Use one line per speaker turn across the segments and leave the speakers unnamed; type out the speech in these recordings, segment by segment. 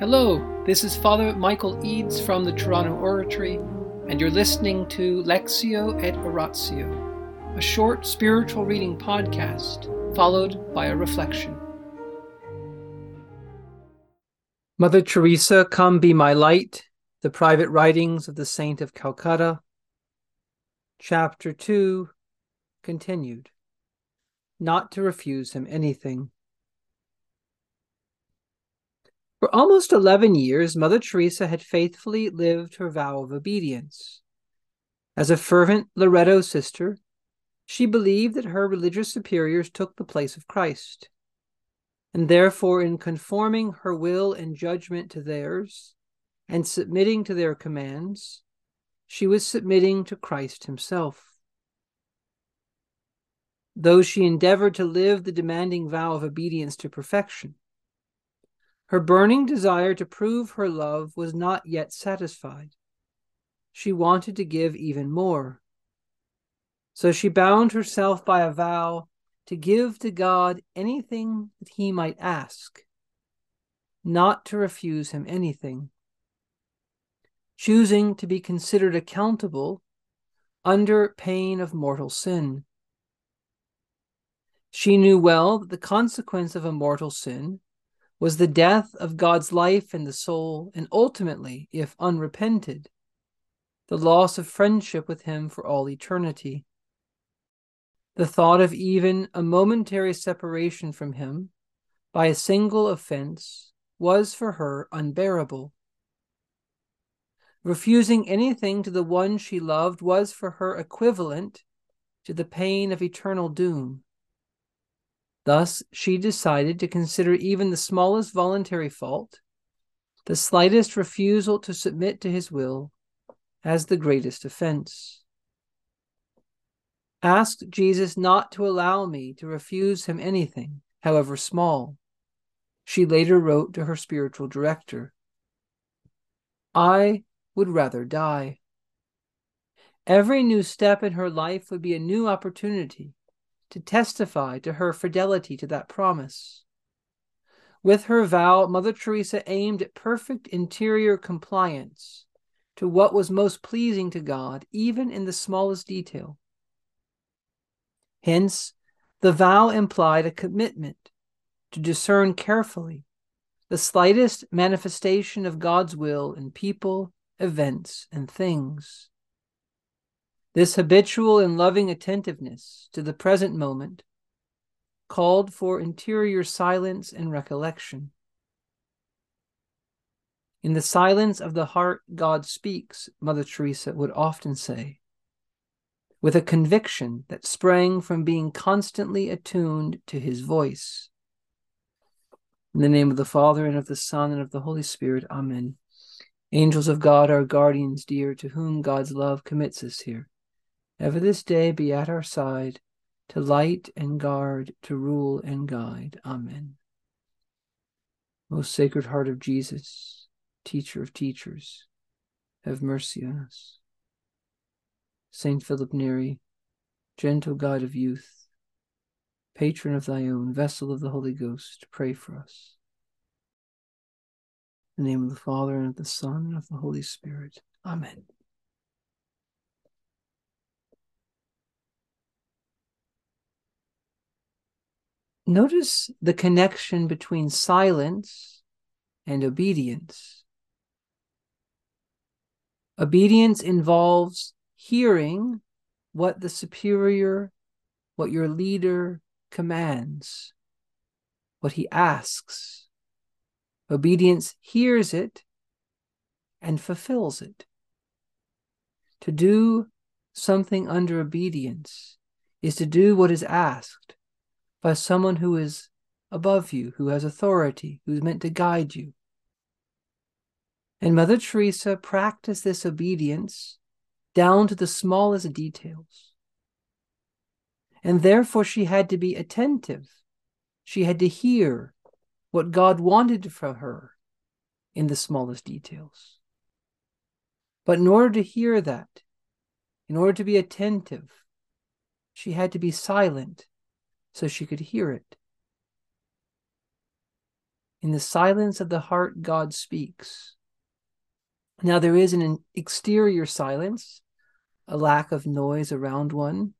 Hello, this is Father Michael Eades from the Toronto Oratory, and you're listening to Lectio et Oratio, a short spiritual reading podcast followed by a reflection. Mother Teresa, Come Be My Light, the Private Writings of the Saint of Calcutta, Chapter 2, continued. Not to refuse him anything. For almost 11 years, Mother Teresa had faithfully lived her vow of obedience. As a fervent Loreto sister, she believed that her religious superiors took the place of Christ, and therefore, in conforming her will and judgment to theirs and submitting to their commands, she was submitting to Christ Himself. Though she endeavored to live the demanding vow of obedience to perfection, her burning desire to prove her love was not yet satisfied. She wanted to give even more. So she bound herself by a vow to give to God anything that he might ask, not to refuse him anything. Choosing to be considered accountable under pain of mortal sin. She knew well that the consequence of a mortal sin was the death of God's life in the soul, and ultimately, if unrepented, the loss of friendship with Him for all eternity. The thought of even a momentary separation from Him by a single offense was for her unbearable. Refusing anything to the one she loved was for her equivalent to the pain of eternal doom. Thus, she decided to consider even the smallest voluntary fault, the slightest refusal to submit to his will, as the greatest offense. Ask Jesus not to allow me to refuse him anything, however small. She later wrote to her spiritual director I would rather die. Every new step in her life would be a new opportunity to testify to her fidelity to that promise. With her vow, Mother Teresa aimed at perfect interior compliance to what was most pleasing to God, even in the smallest detail. Hence, the vow implied a commitment to discern carefully the slightest manifestation of God's will in people, events, and things. This habitual and loving attentiveness to the present moment called for interior silence and recollection. In the silence of the heart, God speaks, Mother Teresa would often say, with a conviction that sprang from being constantly attuned to his voice. In the name of the Father, and of the Son, and of the Holy Spirit, Amen. Angels of God, our guardians dear, to whom God's love commits us here ever this day be at our side, to light and guard, to rule and guide. Amen. Most Sacred Heart of Jesus, Teacher of teachers, have mercy on us. Saint Philip Neri, gentle guide of youth, patron of thy own, vessel of the Holy Ghost, pray for us. In the name of the Father, and of the Son, and of the Holy Spirit. Amen. Notice the connection between silence and obedience. Obedience involves hearing what the superior, what your leader commands, what he asks. Obedience hears it and fulfills it. To do something under obedience is to do what is asked by someone who is above you, who has authority, who's meant to guide you. And Mother Teresa practiced this obedience down to the smallest details. And therefore, she had to be attentive. She had to hear what God wanted from her in the smallest details. But in order to hear that, in order to be attentive, she had to be silent so she could hear it. In the silence of the heart, God speaks. Now, there is an exterior silence, a lack of noise around one,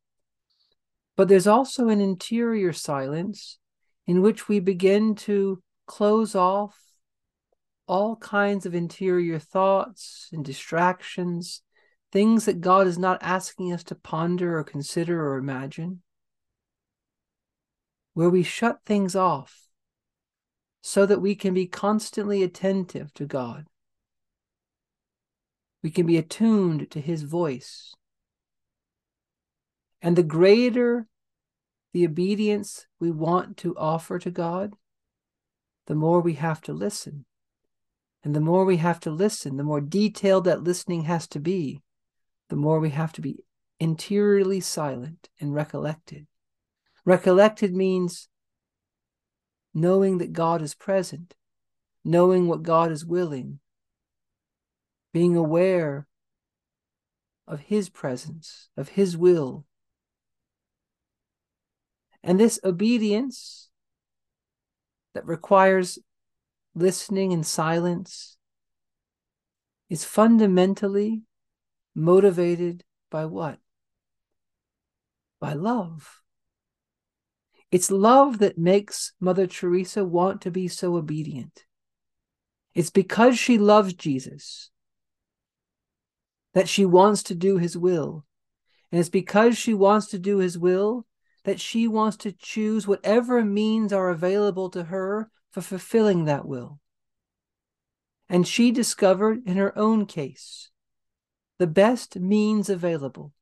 but there's also an interior silence in which we begin to close off all kinds of interior thoughts and distractions, things that God is not asking us to ponder or consider or imagine, where we shut things off so that we can be constantly attentive to God. We can be attuned to His voice. And the greater the obedience we want to offer to God, the more we have to listen. And the more we have to listen, the more detailed that listening has to be, the more we have to be interiorly silent and recollected. Recollected means knowing that God is present, knowing what God is willing, being aware of His presence, of His will. And this obedience that requires listening in silence is fundamentally motivated by what? By love. It's love that makes Mother Teresa want to be so obedient. It's because she loves Jesus that she wants to do his will. And it's because she wants to do his will that she wants to choose whatever means are available to her for fulfilling that will. And she discovered in her own case the best means available,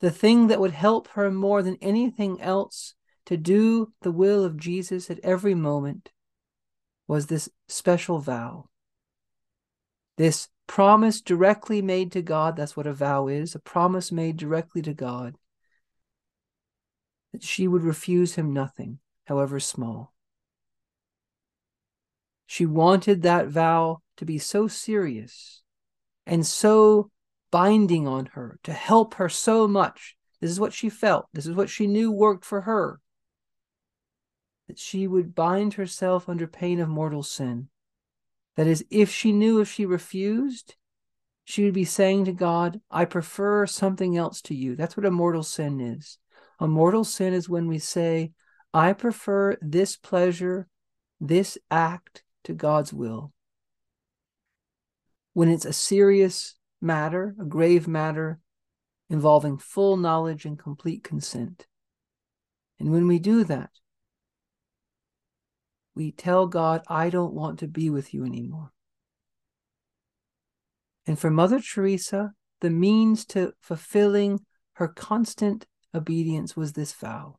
the thing that would help her more than anything else to do the will of Jesus at every moment was this special vow. This promise directly made to God, that's what a vow is, a promise made directly to God, that she would refuse him nothing, however small. She wanted that vow to be so serious and so binding on her, to help her so much. This is what she felt. This is what she knew worked for her. That she would bind herself under pain of mortal sin. That is, if she knew if she refused, she would be saying to God, I prefer something else to you. That's what a mortal sin is. A mortal sin is when we say, I prefer this pleasure, this act to God's will. When it's a serious matter, a grave matter involving full knowledge and complete consent. And when we do that, we tell God, I don't want to be with you anymore. And for Mother Teresa, the means to fulfilling her constant obedience was this vow.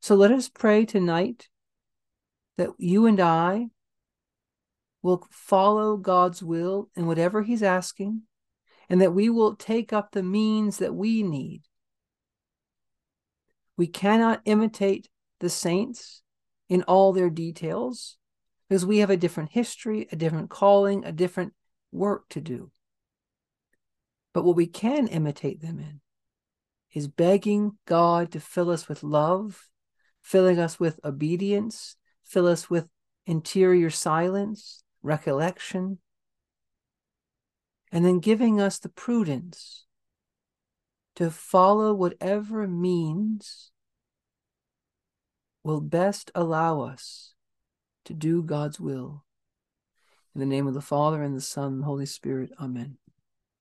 So let us pray tonight that you and I will follow God's will in whatever He's asking, and that we will take up the means that we need. We cannot imitate the saints in all their details because we have a different history, a different calling, a different work to do. But what we can imitate them in is begging God to fill us with love, filling us with obedience, fill us with interior silence, recollection, and then giving us the prudence to follow whatever means will best allow us to do God's will. In the name of the Father, and the Son, and the Holy Spirit, Amen.